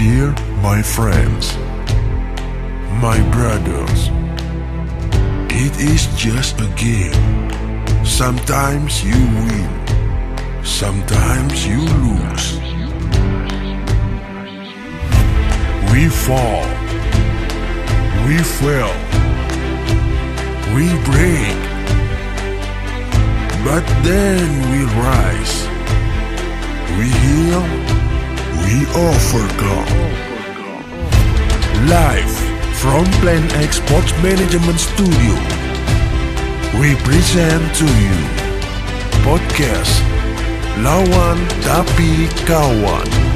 my friends, my brothers. It is just a game. Sometimes you win, sometimes you lose. We fall, we fail, we break, but then we rise. We overcome. Live from Plan X Sports Management Studio, we present to you podcast Lawan Tapi Kawan.